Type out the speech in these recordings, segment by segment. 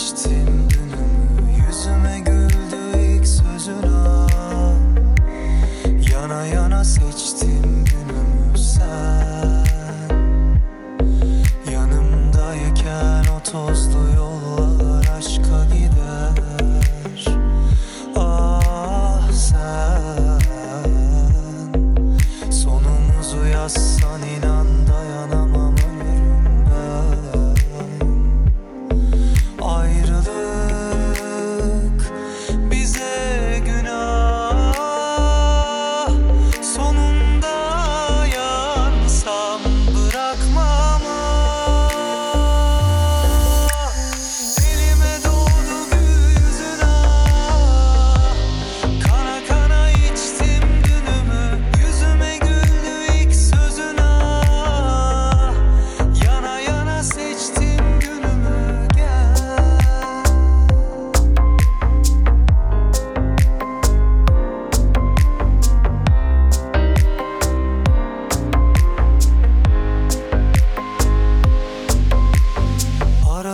Geçtim günümü yüzüme güldü ilk sözün ah Yana yana seçtim günümü sen. Yanımdayken o tozlu yollar aşka gider. Ah sen. Sonumuzu yazsan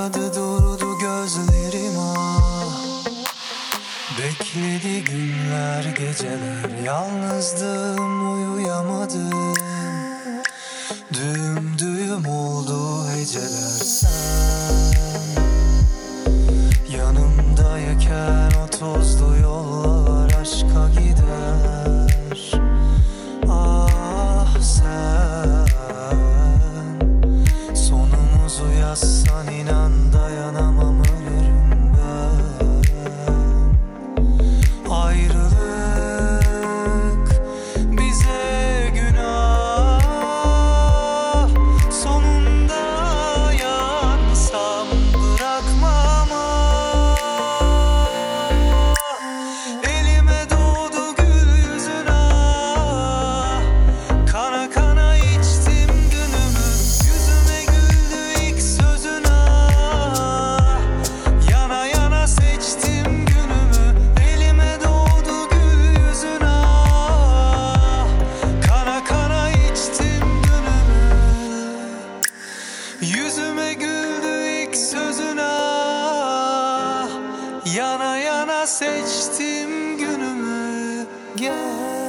Kaynadı durdu gözlerim ah. Bekledi günler geceler. Yalnızdım uyuyamadım. Düğüm düğüm oldu heceler. Sen Yanımdayken o tozlu yana seçtim günümü. Gel.